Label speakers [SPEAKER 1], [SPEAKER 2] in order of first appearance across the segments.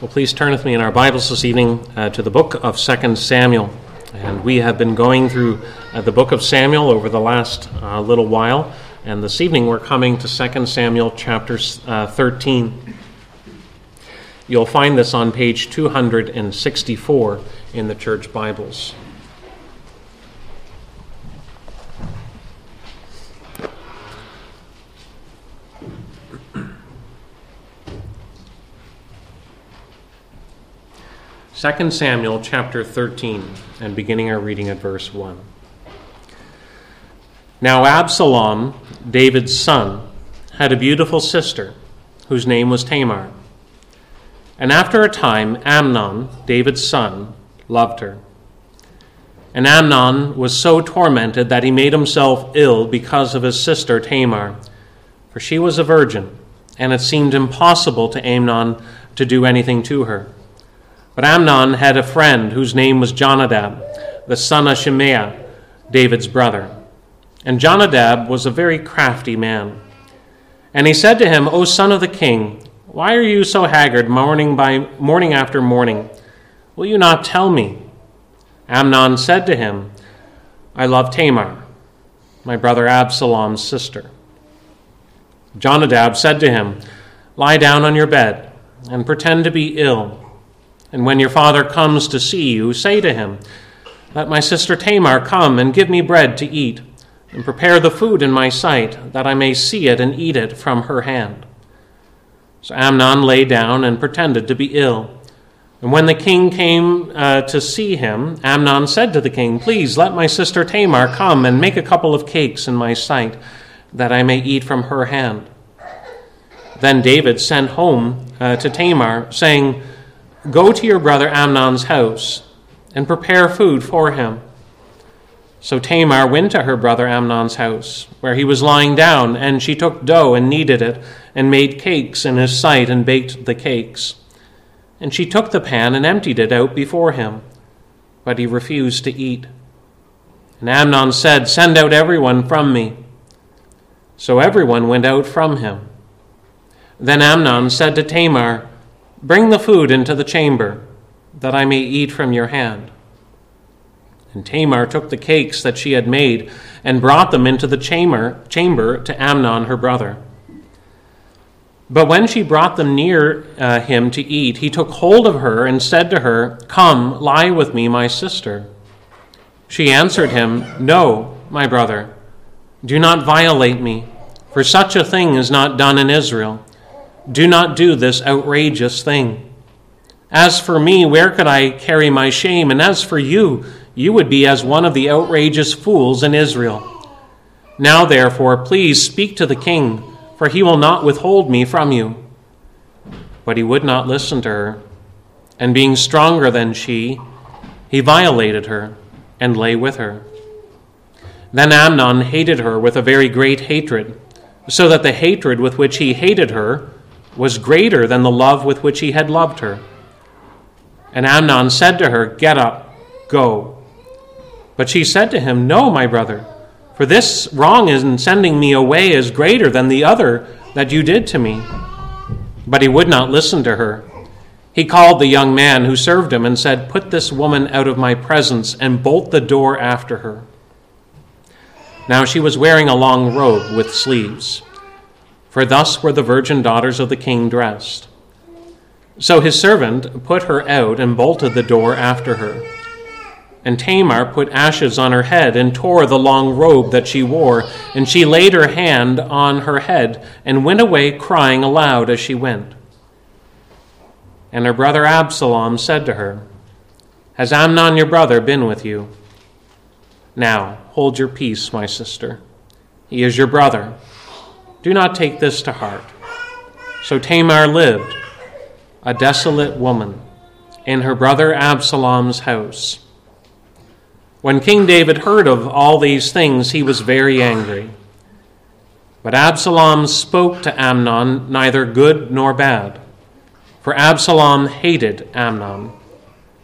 [SPEAKER 1] Well, please turn with me in our Bibles this evening uh, to the book of 2 Samuel. And we have been going through uh, the book of Samuel over the last uh, little while. And this evening we're coming to 2 Samuel chapter uh, 13. You'll find this on page 264 in the church Bibles. 2 Samuel chapter 13, and beginning our reading at verse 1. Now Absalom, David's son, had a beautiful sister whose name was Tamar. And after a time, Amnon, David's son, loved her. And Amnon was so tormented that he made himself ill because of his sister Tamar, for she was a virgin, and it seemed impossible to Amnon to do anything to her. But Amnon had a friend whose name was Jonadab, the son of Shimeah, David's brother. And Jonadab was a very crafty man. And he said to him, O son of the king, why are you so haggard morning by morning after morning? Will you not tell me? Amnon said to him, I love Tamar, my brother Absalom's sister. Jonadab said to him, Lie down on your bed and pretend to be ill and when your father comes to see you, say to him, Let my sister Tamar come and give me bread to eat, and prepare the food in my sight, that I may see it and eat it from her hand. So Amnon lay down and pretended to be ill. And when the king came uh, to see him, Amnon said to the king, Please let my sister Tamar come and make a couple of cakes in my sight, that I may eat from her hand. Then David sent home uh, to Tamar, saying, Go to your brother Amnon's house and prepare food for him. So Tamar went to her brother Amnon's house, where he was lying down, and she took dough and kneaded it, and made cakes in his sight, and baked the cakes. And she took the pan and emptied it out before him, but he refused to eat. And Amnon said, Send out everyone from me. So everyone went out from him. Then Amnon said to Tamar, Bring the food into the chamber, that I may eat from your hand. And Tamar took the cakes that she had made and brought them into the chamber, chamber to Amnon her brother. But when she brought them near uh, him to eat, he took hold of her and said to her, Come, lie with me, my sister. She answered him, No, my brother, do not violate me, for such a thing is not done in Israel. Do not do this outrageous thing. As for me, where could I carry my shame? And as for you, you would be as one of the outrageous fools in Israel. Now, therefore, please speak to the king, for he will not withhold me from you. But he would not listen to her. And being stronger than she, he violated her and lay with her. Then Amnon hated her with a very great hatred, so that the hatred with which he hated her was greater than the love with which he had loved her. And Amnon said to her, Get up, go. But she said to him, No, my brother, for this wrong in sending me away is greater than the other that you did to me. But he would not listen to her. He called the young man who served him and said, Put this woman out of my presence and bolt the door after her. Now she was wearing a long robe with sleeves for thus were the virgin daughters of the king dressed. So his servant put her out and bolted the door after her. And Tamar put ashes on her head and tore the long robe that she wore, and she laid her hand on her head and went away crying aloud as she went. And her brother Absalom said to her, Has Amnon your brother been with you? Now hold your peace, my sister. He is your brother do not take this to heart. So Tamar lived, a desolate woman, in her brother Absalom's house. When King David heard of all these things, he was very angry. But Absalom spoke to Amnon neither good nor bad, for Absalom hated Amnon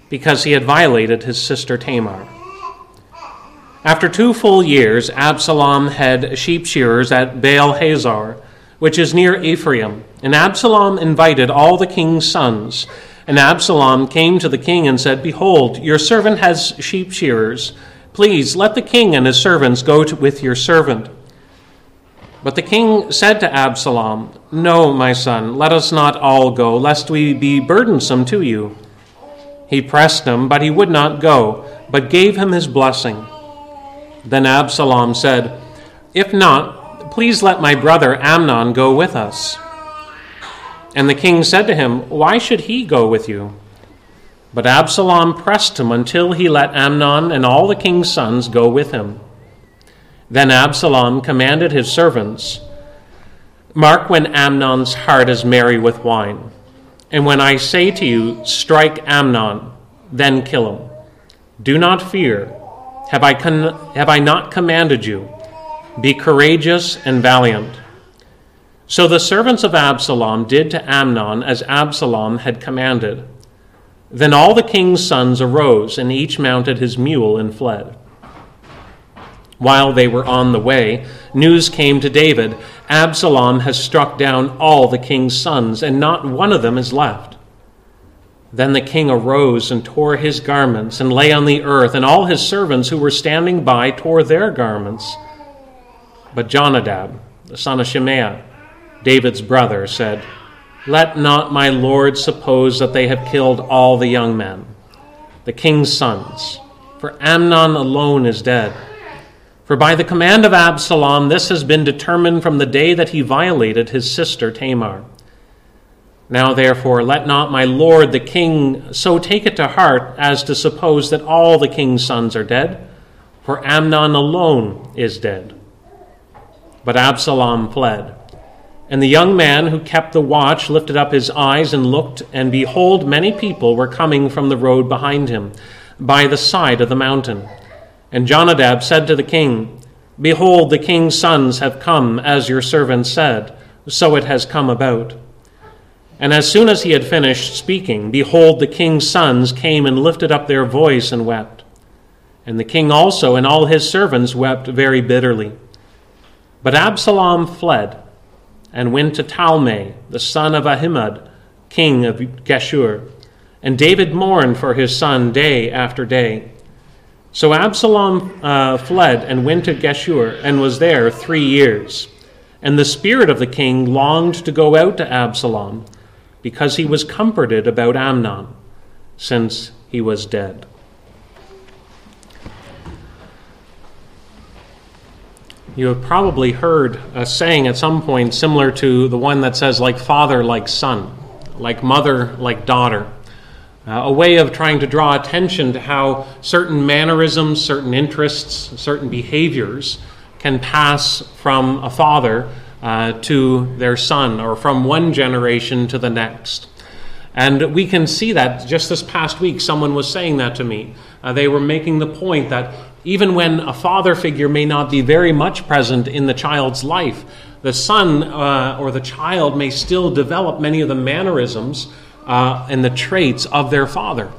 [SPEAKER 1] because he had violated his sister Tamar. After two full years, Absalom had sheep shearers at Baal Hazor, which is near Ephraim. And Absalom invited all the king's sons And Absalom came to the king and said, Behold, your servant has sheep shearers. Please let the king and his servants go to, with your servant. But the king said to Absalom, No, my son, let us not all go, lest we be burdensome to you. He pressed him, but he would not go, but gave him his blessing. Then Absalom said, If not, please let my brother Amnon go with us. And the king said to him, Why should he go with you? But Absalom pressed him until he let Amnon and all the king's sons go with him. Then Absalom commanded his servants Mark when Amnon's heart is merry with wine. And when I say to you, Strike Amnon, then kill him. Do not fear. Have I, con- have I not commanded you? Be courageous and valiant. So the servants of Absalom did to Amnon as Absalom had commanded. Then all the king's sons arose, and each mounted his mule and fled. While they were on the way, news came to David Absalom has struck down all the king's sons, and not one of them is left. Then the king arose and tore his garments and lay on the earth, and all his servants who were standing by tore their garments. But Jonadab, the son of Shimeah, David's brother, said, Let not my lord suppose that they have killed all the young men, the king's sons, for Amnon alone is dead. For by the command of Absalom, this has been determined from the day that he violated his sister Tamar. Now, therefore, let not my lord the king so take it to heart as to suppose that all the king's sons are dead, for Amnon alone is dead. But Absalom fled. And the young man who kept the watch lifted up his eyes and looked, and behold, many people were coming from the road behind him, by the side of the mountain. And Jonadab said to the king, Behold, the king's sons have come, as your servant said, so it has come about. And as soon as he had finished speaking, behold, the king's sons came and lifted up their voice and wept. And the king also and all his servants wept very bitterly. But Absalom fled and went to Talmai, the son of Ahimaaz, king of Geshur. And David mourned for his son day after day. So Absalom uh, fled and went to Geshur and was there three years. And the spirit of the king longed to go out to Absalom, because he was comforted about Amnon, since he was dead. You have probably heard a saying at some point similar to the one that says, like father, like son, like mother, like daughter. Uh, a way of trying to draw attention to how certain mannerisms, certain interests, certain behaviors can pass from a father uh, to their son or from one generation to the next. And we can see that just this past week, someone was saying that to me. Uh, they were making the point that even when a father figure may not be very much present in the child's life, the son uh, or the child may still develop many of the mannerisms uh, and the traits of their father.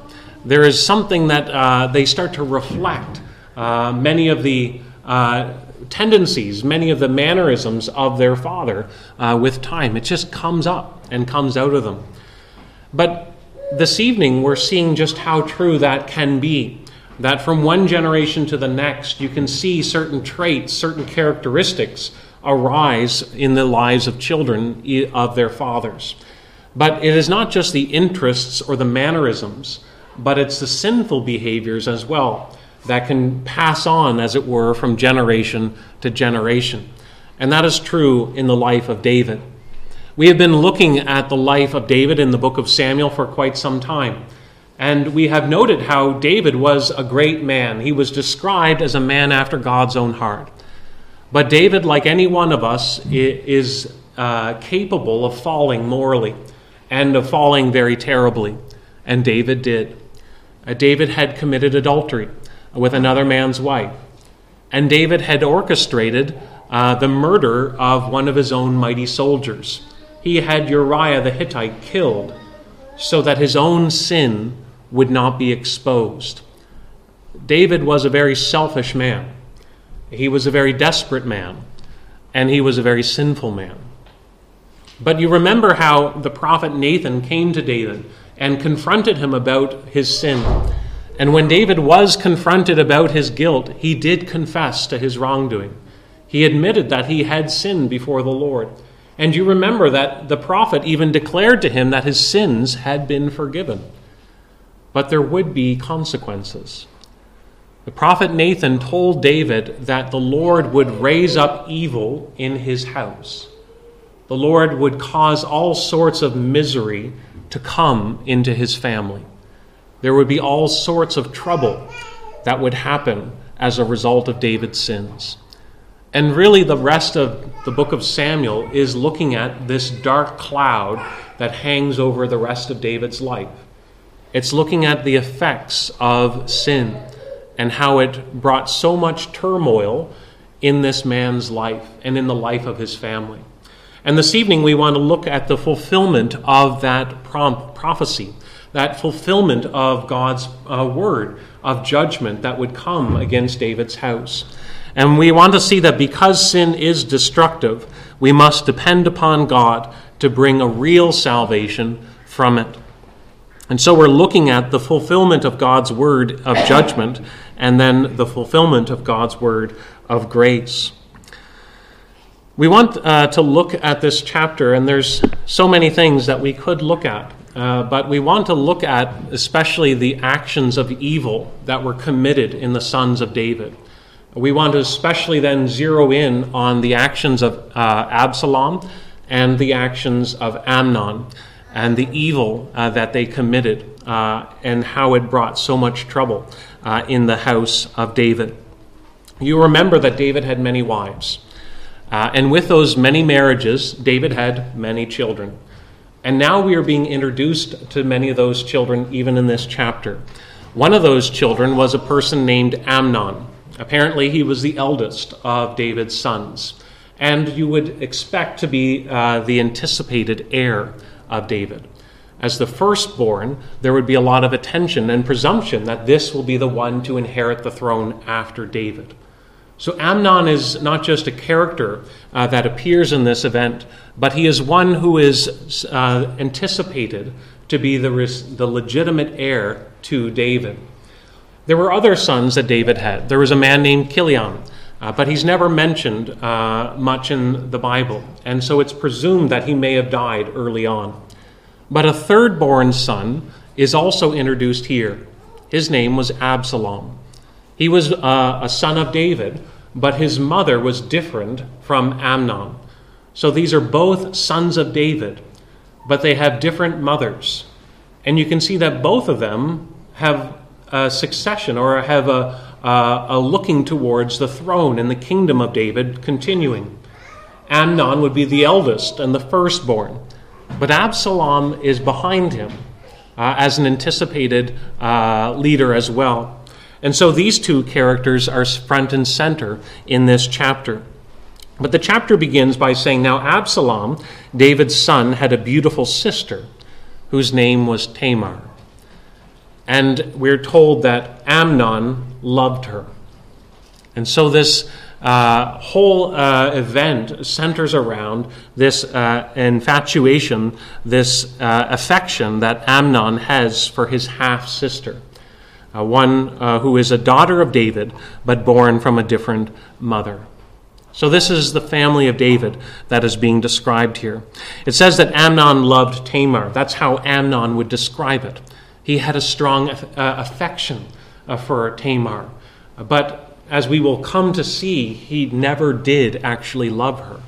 [SPEAKER 1] There is something that uh, they start to reflect uh, many of the uh, tendencies, many of the mannerisms of their father uh, with time. It just comes up and comes out of them. But this evening, we're seeing just how true that can be. That from one generation to the next, you can see certain traits, certain characteristics arise in the lives of children of their fathers. But it is not just the interests or the mannerisms, but it's the sinful behaviors as well that can pass on, as it were, from generation to generation. And that is true in the life of David. We have been looking at the life of David in the book of Samuel for quite some time. And we have noted how David was a great man. He was described as a man after God's own heart. But David, like any one of us, is uh, capable of falling morally and of falling very terribly. And David did. Uh, David had committed adultery with another man's wife. And David had orchestrated uh, the murder of one of his own mighty soldiers he had Uriah the Hittite killed so that his own sin would not be exposed. David was a very selfish man. He was a very desperate man, and he was a very sinful man. But you remember how the prophet Nathan came to David and confronted him about his sin. And when David was confronted about his guilt, he did confess to his wrongdoing. He admitted that he had sinned before the Lord. And you remember that the prophet even declared to him that his sins had been forgiven. But there would be consequences. The prophet Nathan told David that the Lord would raise up evil in his house. The Lord would cause all sorts of misery to come into his family. There would be all sorts of trouble that would happen as a result of David's sins. And really, the rest of the book of Samuel is looking at this dark cloud that hangs over the rest of David's life. It's looking at the effects of sin and how it brought so much turmoil in this man's life and in the life of his family. And this evening, we want to look at the fulfillment of that prom- prophecy, that fulfillment of God's uh, word of judgment that would come against David's house. And we want to see that because sin is destructive, we must depend upon God to bring a real salvation from it. And so we're looking at the fulfillment of God's word of judgment and then the fulfillment of God's word of grace. We want uh, to look at this chapter, and there's so many things that we could look at, uh, but we want to look at especially the actions of evil that were committed in the sons of David. We want to especially then zero in on the actions of uh, Absalom and the actions of Amnon and the evil uh, that they committed uh, and how it brought so much trouble uh, in the house of David. You remember that David had many wives. And with those many marriages, David had many children. And now we are being introduced to many of those children, even in this chapter. One of those children was a person named Amnon. Apparently, he was the eldest of David's sons. And you would expect to be uh, the anticipated heir of David. As the firstborn, there would be a lot of attention and presumption that this will be the one to inherit the throne after David. So Amnon is not just a character uh, that appears in this event, but he is one who is uh, anticipated to be the, the legitimate heir to David. There were other sons that David had. There was a man named Chileab, uh, but he's never mentioned uh, much in the Bible, and so it's presumed that he may have died early on. But a third born son is also introduced here. His name was Absalom. He was uh, a son of David, but his mother was different from Amnon. So these are both sons of David, but they have different mothers. And you can see that both of them have a succession or have a, a, a looking towards the throne and the kingdom of David continuing. Amnon would be the eldest and the firstborn, but Absalom is behind him uh, as an anticipated uh, leader as well. And so these two characters are front and center in this chapter. But the chapter begins by saying Now Absalom, David's son, had a beautiful sister whose name was Tamar. And we're told that Amnon loved her. And so this uh, whole uh, event centers around this uh, infatuation, this uh, affection that Amnon has for his half sister uh, one uh, who is a daughter of David, but born from a different mother. So, this is the family of David that is being described here. It says that Amnon loved Tamar. That's how Amnon would describe it. He had a strong uh, affection uh, for Tamar. But as we will come to see, he never did actually love her.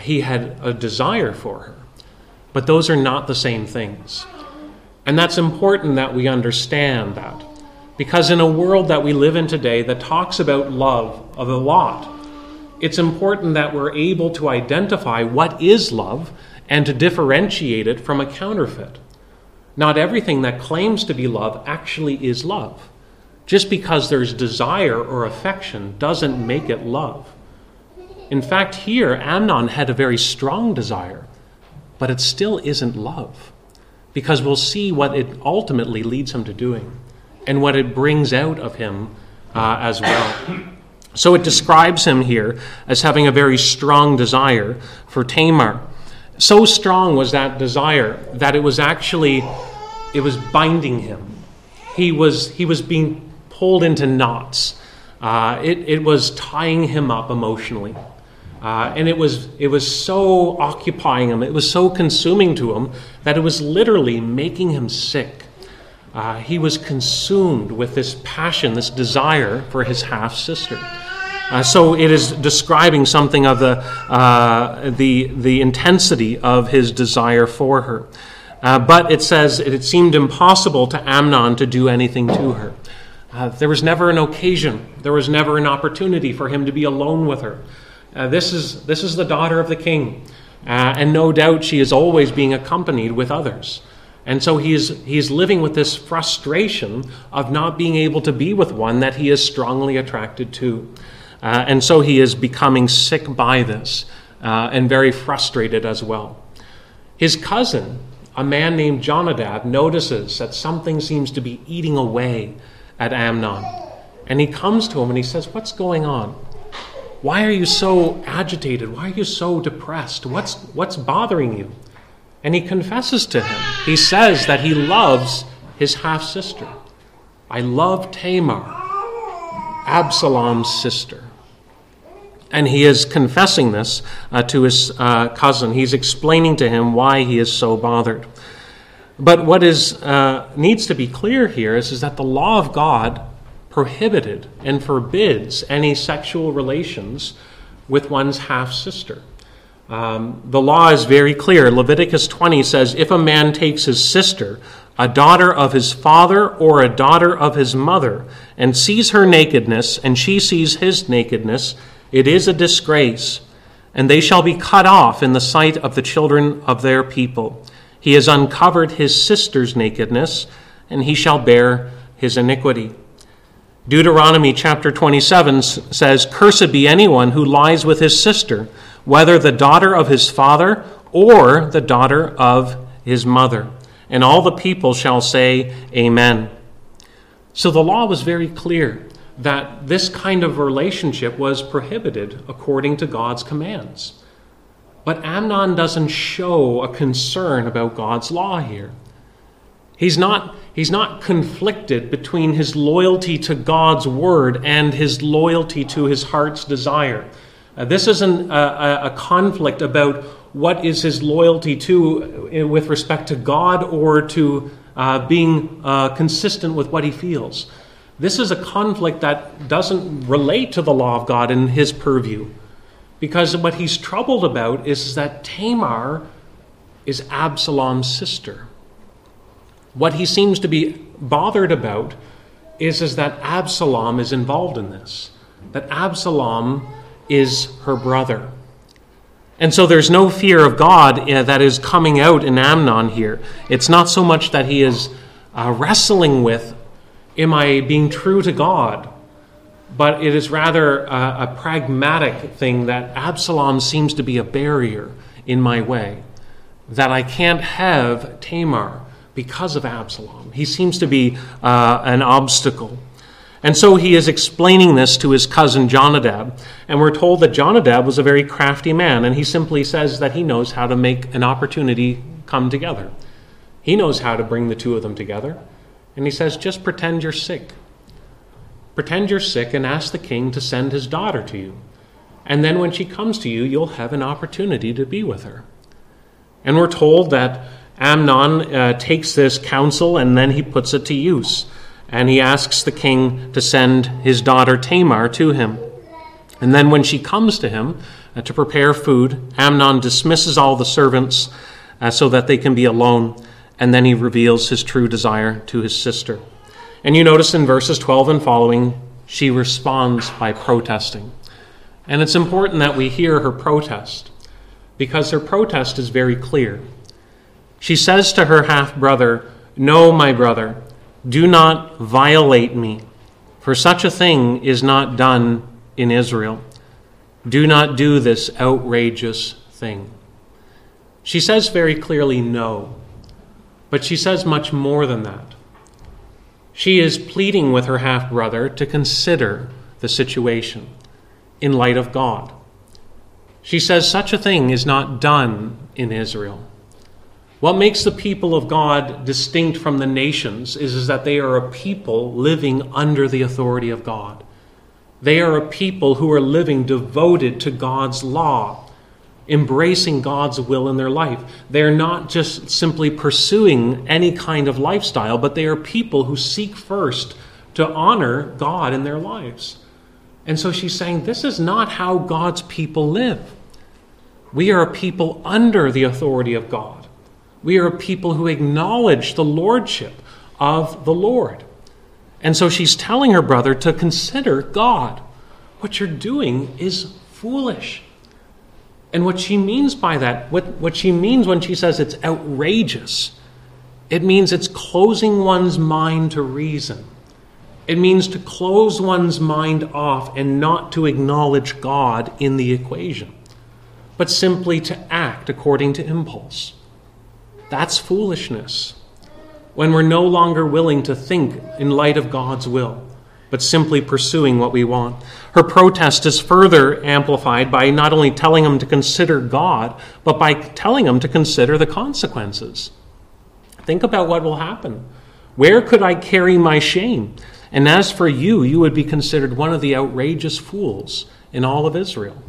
[SPEAKER 1] He had a desire for her. But those are not the same things. And that's important that we understand that. Because in a world that we live in today that talks about love a lot, it's important that we're able to identify what is love and to differentiate it from a counterfeit. Not everything that claims to be love actually is love. Just because there's desire or affection doesn't make it love. In fact, here, Amnon had a very strong desire, but it still isn't love because we'll see what it ultimately leads him to doing and what it brings out of him uh, as well. So it describes him here as having a very strong desire for Tamar. So strong was that desire that it was actually it was binding him. He was, he was being pulled into knots. Uh, it, it was tying him up emotionally. Uh, and it was, it was so occupying him, it was so consuming to him that it was literally making him sick. Uh, he was consumed with this passion, this desire for his half sister. Uh, so it is describing something of the, uh, the, the intensity of his desire for her. Uh, but it says it seemed impossible to Amnon to do anything to her. Uh, there was never an occasion, there was never an opportunity for him to be alone with her. Uh, this, is, this is the daughter of the king, and no doubt she is always being accompanied with others. And so he is, he is living with this frustration of not being able to be with one that he is strongly attracted to. Uh, and so he is becoming sick by this uh, and very frustrated as well. His cousin, a man named Jonadab, notices that something seems to be eating away at Amnon. And he comes to him and he says, What's going on? Why are you so agitated? Why are you so depressed? What's, what's bothering you? And he confesses to him. He says that he loves his half sister. I love Tamar, Absalom's sister. And he is confessing this uh, to his uh, cousin. He's explaining to him why he is so bothered. But what is, uh, needs to be clear here is, is that the law of God prohibited and forbids any sexual relations with one's half sister. Um, the law is very clear. Leviticus 20 says if a man takes his sister, a daughter of his father or a daughter of his mother, and sees her nakedness, and she sees his nakedness, it is a disgrace, and they shall be cut off in the sight of the children of their people. He has uncovered his sister's nakedness, and he shall bear his iniquity. Deuteronomy chapter 27 says, Cursed be anyone who lies with his sister, whether the daughter of his father or the daughter of his mother. And all the people shall say, Amen. So the law was very clear that this kind of relationship was prohibited according to God's commands. But Amnon doesn't show a concern about God's law here. He's not, he's not conflicted between his loyalty to God's word and his loyalty to his heart's desire. Uh, this isn't a, a, conflict about what is his loyalty to uh, with respect to God or to uh, being uh, consistent with what he feels. This is a conflict that doesn't relate to the law of God in his purview. Because what he's troubled about is that Tamar is Absalom's sister. What he seems to be bothered about is, is that Absalom is involved in this, that Absalom is her brother. And so there's no fear of God uh, that is coming out in Amnon here. It's not so much that he is uh, wrestling with am I being true to God? But it is rather a, pragmatic thing that Absalom seems to be a barrier in my way, that I can't have Tamar because of Absalom. He seems to be uh, an obstacle. And so he is explaining this to his cousin Jonadab. And we're told that Jonadab was a very crafty man, and he simply says that he knows how to make an opportunity come together. He knows how to bring the two of them together. And he says, just pretend you're sick. Pretend you're sick and ask the king to send his daughter to you. And then when she comes to you, you'll have an opportunity to be with her. And we're told that Amnon uh, takes this counsel and then he puts it to use. And he asks the king to send his daughter Tamar to him. And then when she comes to him uh, to prepare food, Amnon dismisses all the servants uh, so that they can be alone and then he reveals his true desire to his sister. And you notice in verses 12 and following, she responds by protesting. And it's important that we hear her protest because her protest is very clear. She says to her half brother, No, my brother, do not violate me, for such a thing is not done in Israel. Do not do this outrageous thing. She says very clearly, No. But she says much more than that. She is pleading with her half brother to consider the situation in light of God. She says such a thing is not done in Israel. What makes the people of God distinct from the nations is, is that they are a people living under the authority of God. They are a people who are living devoted to God's law, embracing God's will in their life. They're not just simply pursuing any kind of lifestyle, but they are people who seek first to honor God in their lives. And so she's saying, This is not how God's people live. We are a people under the authority of God. We are a people who acknowledge the lordship of the Lord. And so she's telling her brother to consider God. What you're doing is foolish. And what she means by that, what, what she means when she says it's outrageous, it means it's closing one's mind to reason. It means to close one's mind off and not to acknowledge God in the equation, but simply to act according to impulse. That's foolishness. When we're no longer willing to think in light of God's will, but simply pursuing what we want. Her protest is further amplified by not only telling him to consider God, but by telling him to consider the consequences. Think about what will happen. Where could I carry my shame? And as for you, you would be considered one of the outrageous fools in all of Israel.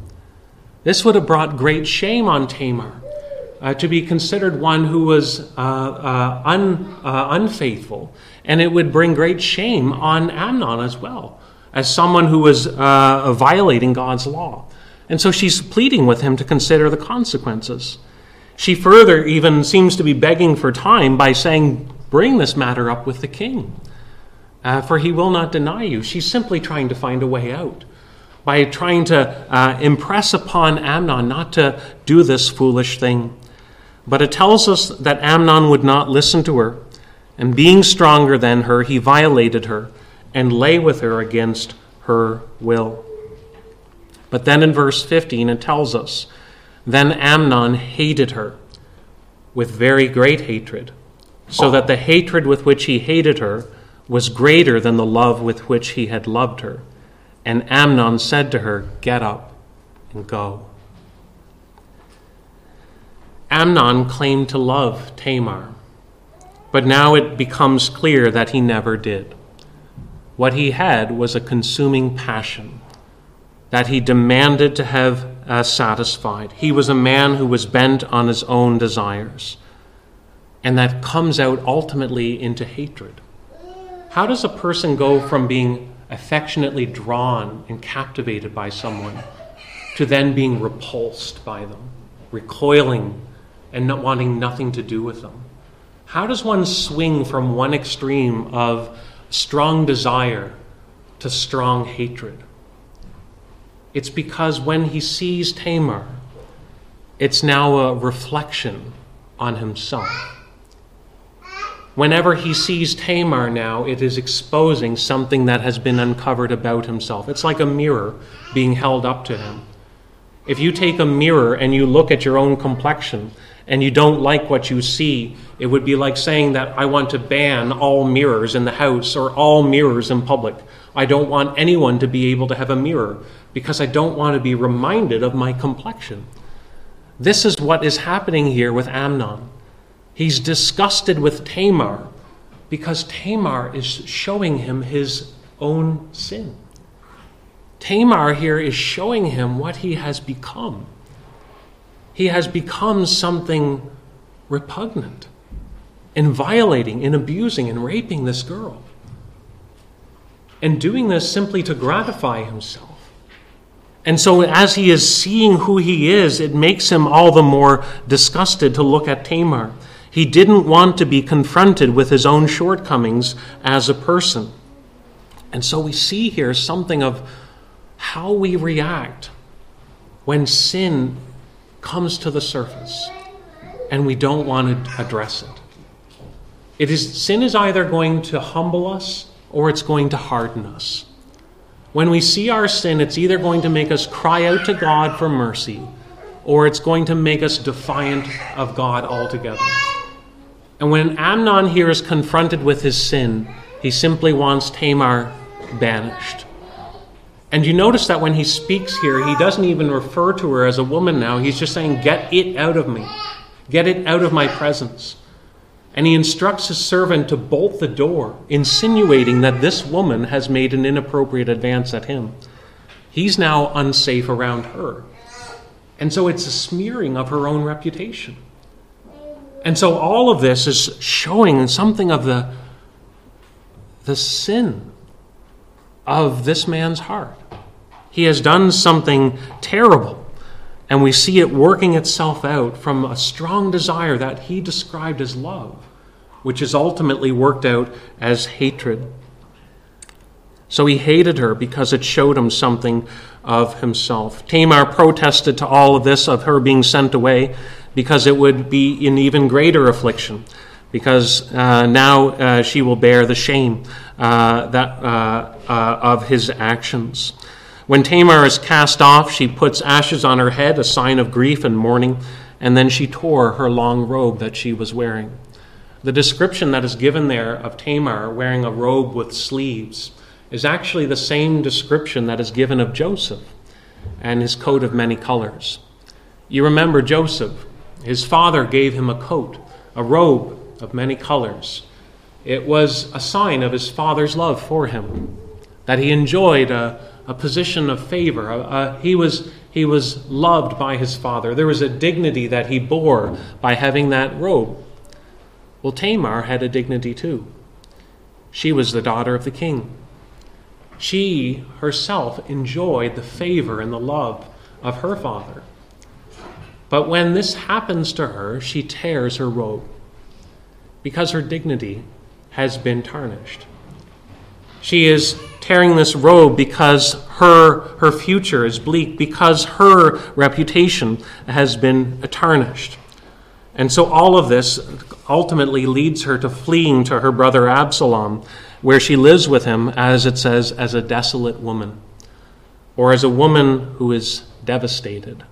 [SPEAKER 1] This would have brought great shame on Tamar. Uh, to be considered one who was uh, uh, un, uh, unfaithful, and it would bring great shame on Amnon as well, as someone who was violating God's law. And so she's pleading with him to consider the consequences. She further even seems to be begging for time by saying, Bring this matter up with the king uh, for he will not deny you. She's simply trying to find a way out by trying to uh, impress upon Amnon not to do this foolish thing. But it tells us that Amnon would not listen to her, and being stronger than her, he violated her and lay with her against her will. But then in verse 15, it tells us Then Amnon hated her with very great hatred, so that the hatred with which he hated her was greater than the love with which he had loved her. And Amnon said to her, Get up and go. Amnon claimed to love Tamar, but now it becomes clear that he never did. What he had was a consuming passion that he demanded to have uh, satisfied. He was a man who was bent on his own desires, and that comes out ultimately into hatred. How does a person go from being affectionately drawn and captivated by someone to then being repulsed by them, recoiling and not wanting nothing to do with them? How does one swing from one extreme of strong desire to strong hatred? It's because when he sees Tamar, it's now a reflection on himself. Whenever he sees Tamar now, it is exposing something that has been uncovered about himself. It's like a mirror being held up to him. If you take a mirror and you look at your own complexion and you don't like what you see, it would be like saying that I want to ban all mirrors in the house or all mirrors in public. I don't want anyone to be able to have a mirror because I don't want to be reminded of my complexion. This is what is happening here with Amnon. He's disgusted with Tamar because Tamar is showing him his own sin. Tamar here is showing him what he has become. He has become something repugnant in violating, in abusing, and raping this girl. And doing this simply to gratify himself. And so, as he is seeing who he is, it makes him all the more disgusted to look at Tamar. He didn't want to be confronted with his own shortcomings as a person. And so we see here something of how we react when sin comes to the surface and we don't want to address it. It is sin is either going to humble us or it's going to harden us. When we see our sin, it's either going to make us cry out to God for mercy or it's going to make us defiant of God altogether. And when Amnon here is confronted with his sin, he simply wants Tamar banished. And you notice that when he speaks here, he doesn't even refer to her as a woman now. He's just saying, Get it out of me. Get it out of my presence. And he instructs his servant to bolt the door, insinuating that this woman has made an inappropriate advance at him. He's now unsafe around her. And so it's a smearing of her own reputation. And so all of this is showing something of the, the sin of this man's heart. He has done something terrible. And we see it working itself out from a strong desire that he described as love, which is ultimately worked out as hatred. So he hated her because it showed him something of himself. Tamar protested to all of this, of her being sent away, because it would be an even greater affliction, because uh, now uh, she will bear the shame uh, that, uh, uh, of his actions. When Tamar is cast off, she puts ashes on her head, a sign of grief and mourning, and then she tore her long robe that she was wearing. The description that is given there of Tamar wearing a robe with sleeves is actually the same description that is given of Joseph and his coat of many colors. You remember Joseph. His father gave him a coat, a robe of many colors. It was a sign of his father's love for him, that he enjoyed a, a position of favor. Uh, he, was, he was loved by his father. There was a dignity that he bore by having that robe. Well, Tamar had a dignity too. She was the daughter of the king. She herself enjoyed the favor and the love of her father. But when this happens to her, she tears her robe because her dignity has been tarnished. She is tearing this robe because her, her future is bleak, because her reputation has been tarnished. And so all of this ultimately leads her to fleeing to her brother Absalom, where she lives with him, as it says, as a desolate woman, or as a woman who is devastated,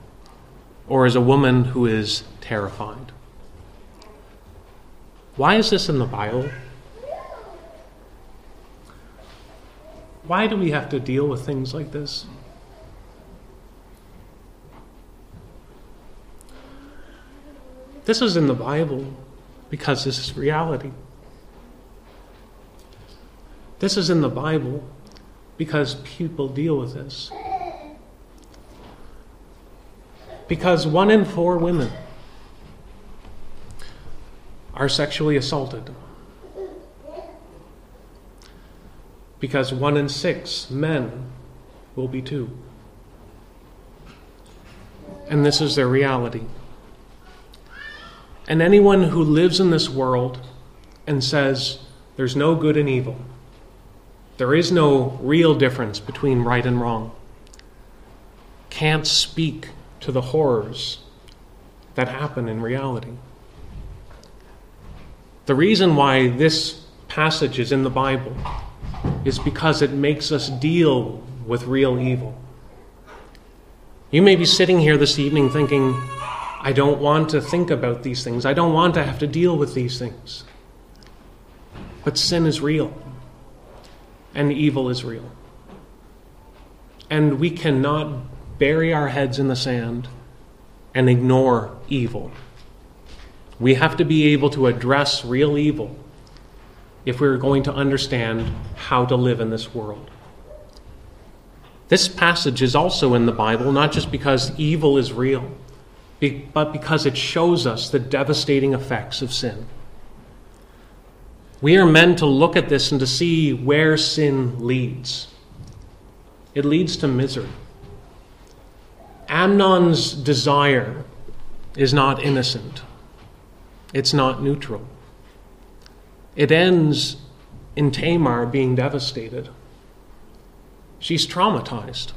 [SPEAKER 1] or as a woman who is terrified. Why is this in the Bible? Why do we have to deal with things like this? This is in the Bible because this is reality. This is in the Bible because people deal with this. Because one in four women are sexually assaulted. because one in six men will be too. And this is their reality. And anyone who lives in this world and says there's no good and evil, there is no real difference between right and wrong, can't speak to the horrors that happen in reality. The reason why this passage is in the Bible is because it makes us deal with real evil. You may be sitting here this evening thinking, I don't want to think about these things. I don't want to have to deal with these things. But sin is real, and evil is real. And we cannot bury our heads in the sand and ignore evil. We have to be able to address real evil if we're going to understand how to live in this world. This passage is also in the Bible, not just because evil is real, but because it shows us the devastating effects of sin. We are meant to look at this and to see where sin leads. It leads to misery. Amnon's desire is not innocent, it's not neutral. It ends in Tamar being devastated. She's traumatized.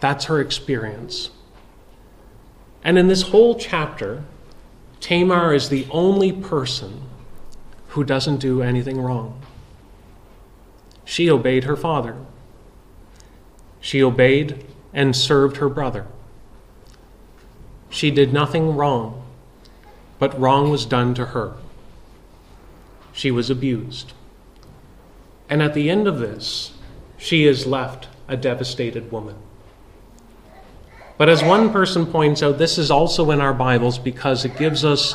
[SPEAKER 1] That's her experience. And in this whole chapter, Tamar is the only person who doesn't do anything wrong. She obeyed her father. She obeyed and served her brother. She did nothing wrong, but wrong was done to her she was abused. And at the end of this, she is left a devastated woman. But as one person points out, this is also in our Bibles because it gives us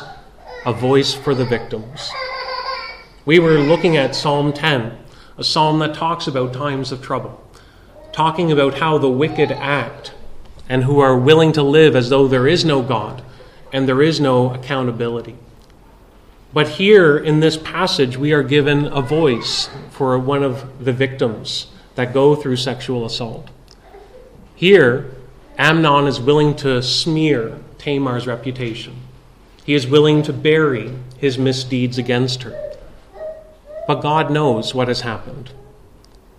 [SPEAKER 1] a voice for the victims. We were looking at Psalm 10, a psalm that talks about times of trouble, talking about how the wicked act and who are willing to live as though there is no God and there is no accountability. But here in this passage, we are given a voice for one of the victims that go through sexual assault. Here, Amnon is willing to smear Tamar's reputation. He is willing to bury his misdeeds against her. But God knows what has happened,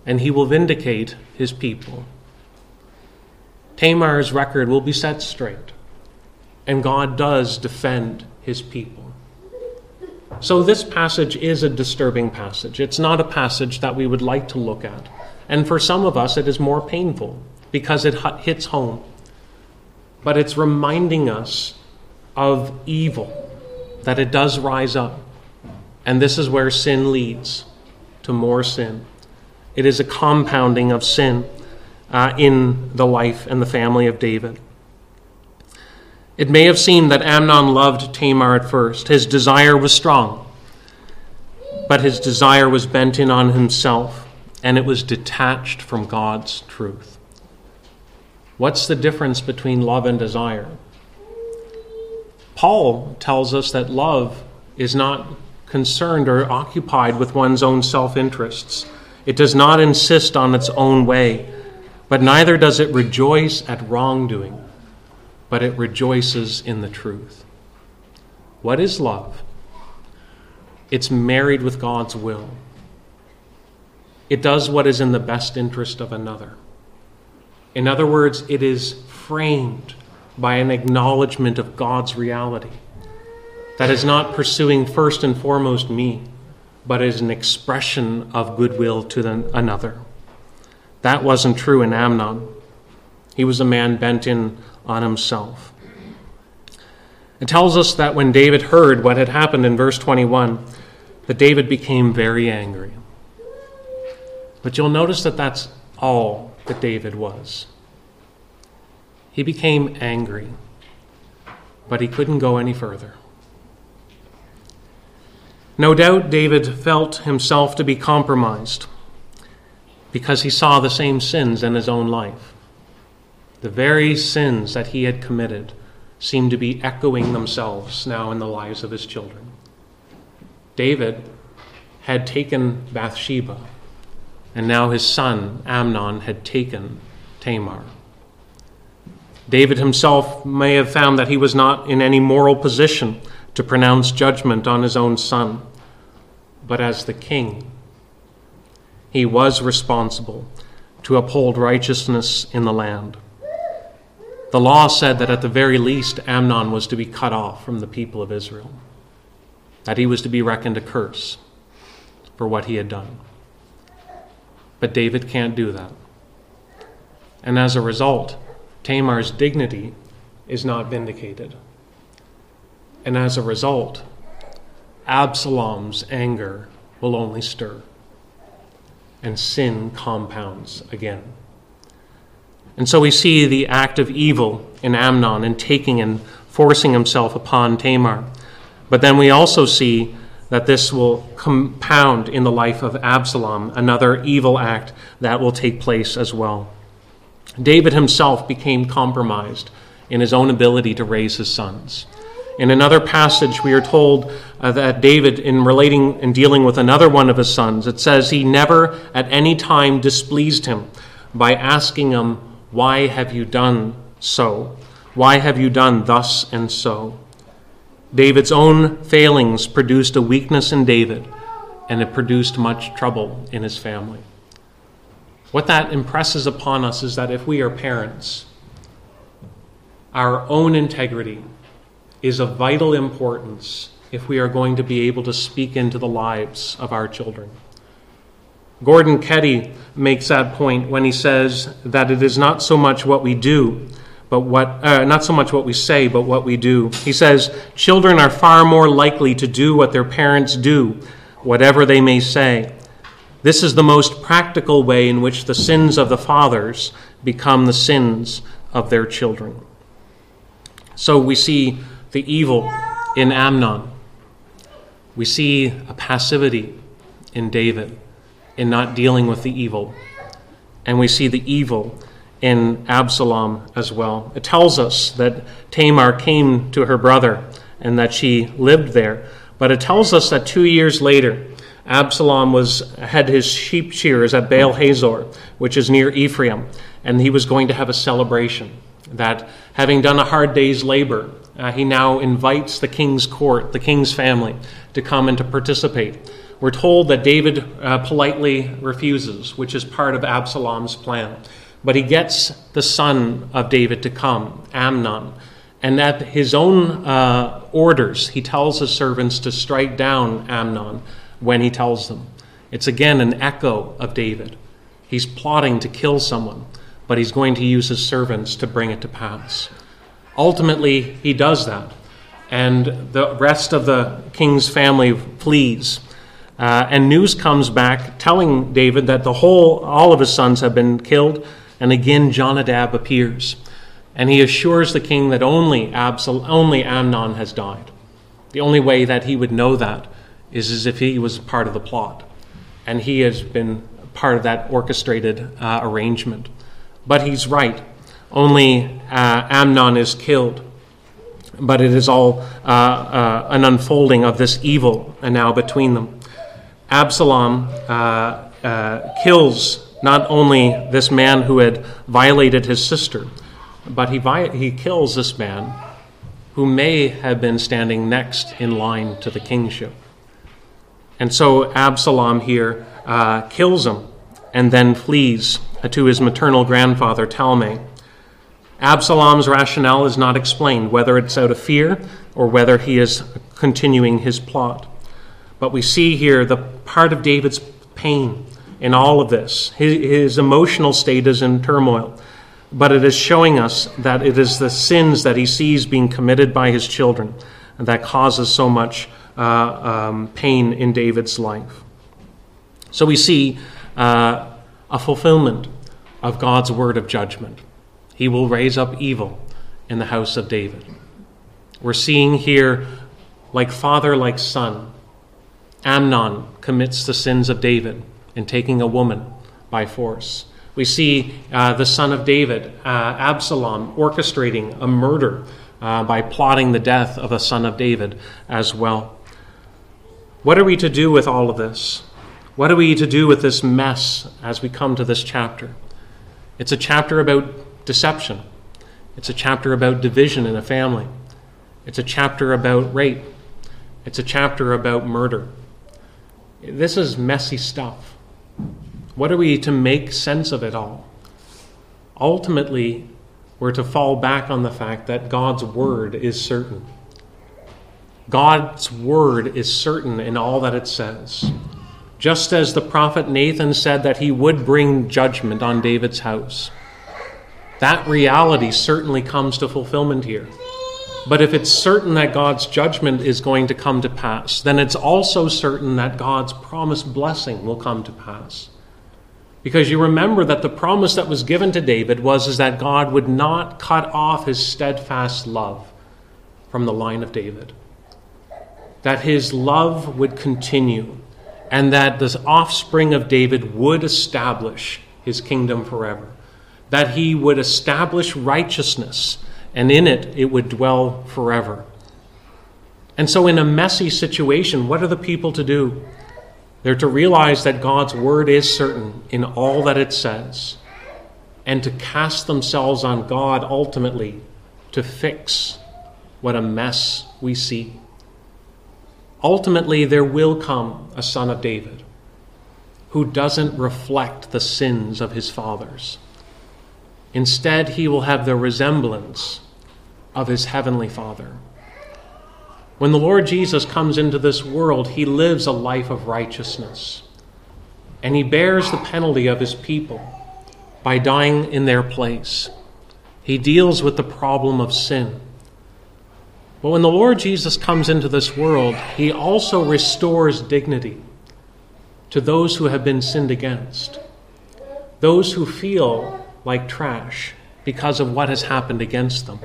[SPEAKER 1] and he will vindicate his people. Tamar's record will be set straight, and God does defend his people. So, this passage is a disturbing passage. It's not a passage that we would like to look at. And for some of us, it is more painful because it hits home. But it's reminding us of evil, that it does rise up. And this is where sin leads to more sin. It is a compounding of sin uh, in the life and the family of David. It may have seemed that Amnon loved Tamar at first. His desire was strong, but his desire was bent in on himself, and it was detached from God's truth. What's the difference between love and desire? Paul tells us that love is not concerned or occupied with one's own self interests. It does not insist on its own way, but neither does it rejoice at wrongdoing, but it rejoices in the truth. What is love? It's married with God's will. It does what is in the best interest of another. In other words, it is framed by an acknowledgement of God's reality that is not pursuing first and foremost me, but is an expression of goodwill to the, another. That wasn't true in Amnon. He was a man bent in on himself. It tells us that when David heard what had happened in verse 21, that David became very angry. But you'll notice that that's all that David was. He became angry, but he couldn't go any further. No doubt David felt himself to be compromised because he saw the same sins in his own life. The very sins that he had committed seemed to be echoing themselves now in the lives of his children. David had taken Bathsheba, and now his son Amnon had taken Tamar. David himself may have found that he was not in any moral position to pronounce judgment on his own son, but as the king, he was responsible to uphold righteousness in the land. The law said that at the very least Amnon was to be cut off from the people of Israel, that he was to be reckoned a curse for what he had done. But David can't do that. And as a result, Tamar's dignity is not vindicated. And as a result, Absalom's anger will only stir and sin compounds again. And so we see the act of evil in Amnon in taking and forcing himself upon Tamar. But then we also see that this will compound in the life of Absalom, another evil act that will take place as well. David himself became compromised in his own ability to raise his sons. In another passage, we are told uh, that David, in relating and dealing with another one of his sons, it says he never at any time displeased him by asking him, Why have you done so? Why have you done thus and so? David's own failings produced a weakness in David, and it produced much trouble in his family. What that impresses upon us is that if we are parents, our own integrity, is of vital importance if we are going to be able to speak into the lives of our children. Gordon Keddie makes that point when he says that it is not so much what we do, but what uh, not so much what we say, but what we do. He says children are far more likely to do what their parents do, whatever they may say. This is the most practical way in which the sins of the fathers become the sins of their children. So we see the evil in Amnon. We see a passivity in David in not dealing with the evil. And we see the evil in Absalom as well. It tells us that Tamar came to her brother and that she lived there. But it tells us that two years later, Absalom was, had his sheep shears at Baal Hazor, which is near Ephraim, and he was going to have a celebration. That having done a hard day's labor, uh, he now invites the king's court, the king's family, to come and to participate. We're told that David uh, politely refuses, which is part of Absalom's plan. But he gets the son of David to come, Amnon. And at his own uh, orders, he tells his servants to strike down Amnon when he tells them. It's again an echo of David. He's plotting to kill someone, but he's going to use his servants to bring it to pass. Ultimately, he does that, and the rest of the king's family flees. Uh, and news comes back telling David that the whole, all of his sons have been killed, and again Jonadab appears, and he assures the king that only Absal- only Amnon has died. The only way that he would know that is as if he was part of the plot, and he has been part of that orchestrated uh, arrangement. But he's right. Only uh, Amnon is killed. But it is all uh, uh an unfolding of this evil and now between them. Absalom uh, uh, kills not only this man who had violated his sister, but he, vi- he kills this man who may have been standing next in line to the kingship. And so Absalom here uh, kills him and then flees to his maternal grandfather, Talmai. Absalom's rationale is not explained, whether it's out of fear or whether he is continuing his plot. But we see here the part of David's pain in all of this. His, his emotional state is in turmoil, but it is showing us that it is the sins that he sees being committed by his children that causes so much uh, um, pain in David's life. So we see uh, a fulfillment of God's word of judgment. He will raise up evil in the house of David. We're seeing here, like father, like son, Amnon commits the sins of David in taking a woman by force. We see uh, the son of David, uh, Absalom, orchestrating a murder uh, by plotting the death of a son of David as well. What are we to do with all of this? What are we to do with this mess as we come to this chapter? It's a chapter about deception. It's a chapter about division in a family. It's a chapter about rape. It's a chapter about murder. This is messy stuff. What are we to make sense of it all? Ultimately, we're to fall back on the fact that God's word is certain. God's word is certain in all that it says. Just as the prophet Nathan said that he would bring judgment on David's house, that reality certainly comes to fulfillment here. But if it's certain that God's judgment is going to come to pass, then it's also certain that God's promised blessing will come to pass. Because you remember that the promise that was given to David was is that God would not cut off his steadfast love from the line of David that his love would continue and that the offspring of David would establish his kingdom forever, that he would establish righteousness, and in it it would dwell forever. And so, in a messy situation, what are the people to do? They're to realize that God's word is certain in all that it says, and to cast themselves on God ultimately to fix what a mess we see. Ultimately, there will come a son of David who doesn't reflect the sins of his fathers. Instead, he will have the resemblance of his heavenly Father. When the Lord Jesus comes into this world, he lives a life of righteousness, and he bears the penalty of his people by dying in their place. He deals with the problem of sin but when the Lord Jesus comes into this world, he also restores dignity to those who have been sinned against, those who feel like trash because of what has happened against them.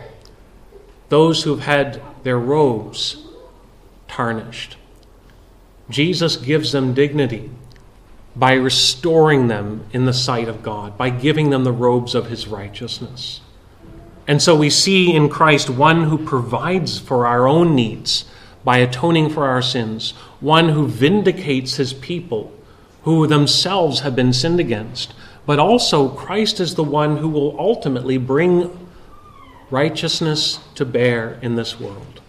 [SPEAKER 1] Those who've had their robes tarnished. Jesus gives them dignity by restoring them in the sight of God, by giving them the robes of his righteousness. And so we see in Christ one who provides for our own needs by atoning for our sins, one who vindicates his people who themselves have been sinned against, but also Christ is the one who will ultimately bring righteousness to bear in this world.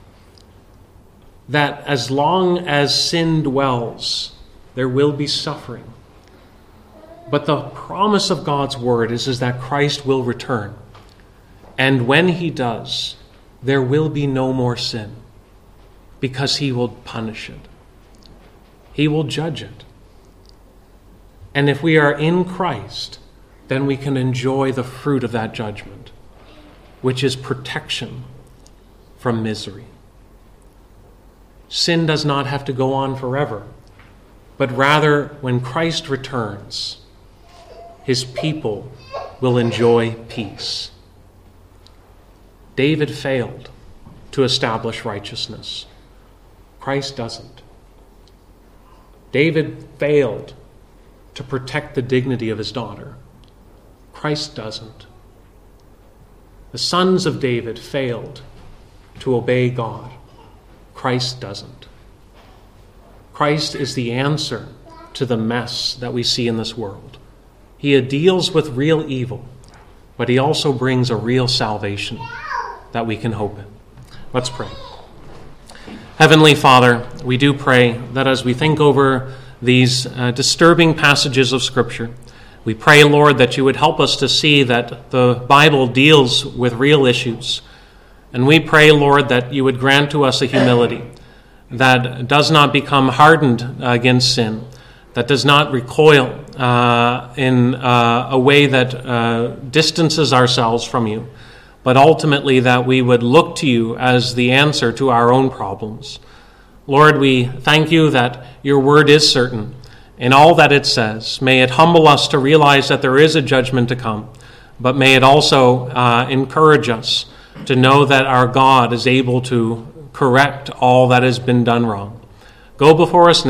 [SPEAKER 1] That as long as sin dwells, there will be suffering. But the promise of God's word is, is that Christ will return. And when he does, there will be no more sin because he will punish it, he will judge it. And if we are in Christ, then we can enjoy the fruit of that judgment, which is protection from misery. Sin does not have to go on forever, but rather, when Christ returns, his people will enjoy peace. David failed to establish righteousness. Christ doesn't. David failed to protect the dignity of his daughter. Christ doesn't. The sons of David failed to obey God. Christ doesn't. Christ is the answer to the mess that we see in this world. He deals with real evil, but he also brings a real salvation that we can hope in. Let's pray. Heavenly Father, we do pray that as we think over these uh, disturbing passages of Scripture. We pray, Lord, that you would help us to see that the Bible deals with real issues. And we pray, Lord, that you would grant to us a humility that does not become hardened against sin, that does not recoil uh, in uh, a way that uh, distances ourselves from you, but ultimately that we would look to you as the answer to our own problems. Lord, we thank you that your word is certain in all that it says. May it humble us to realize that there is a judgment to come, but may it also uh, encourage us to know that our God is able to correct all that has been done wrong. Go before us now.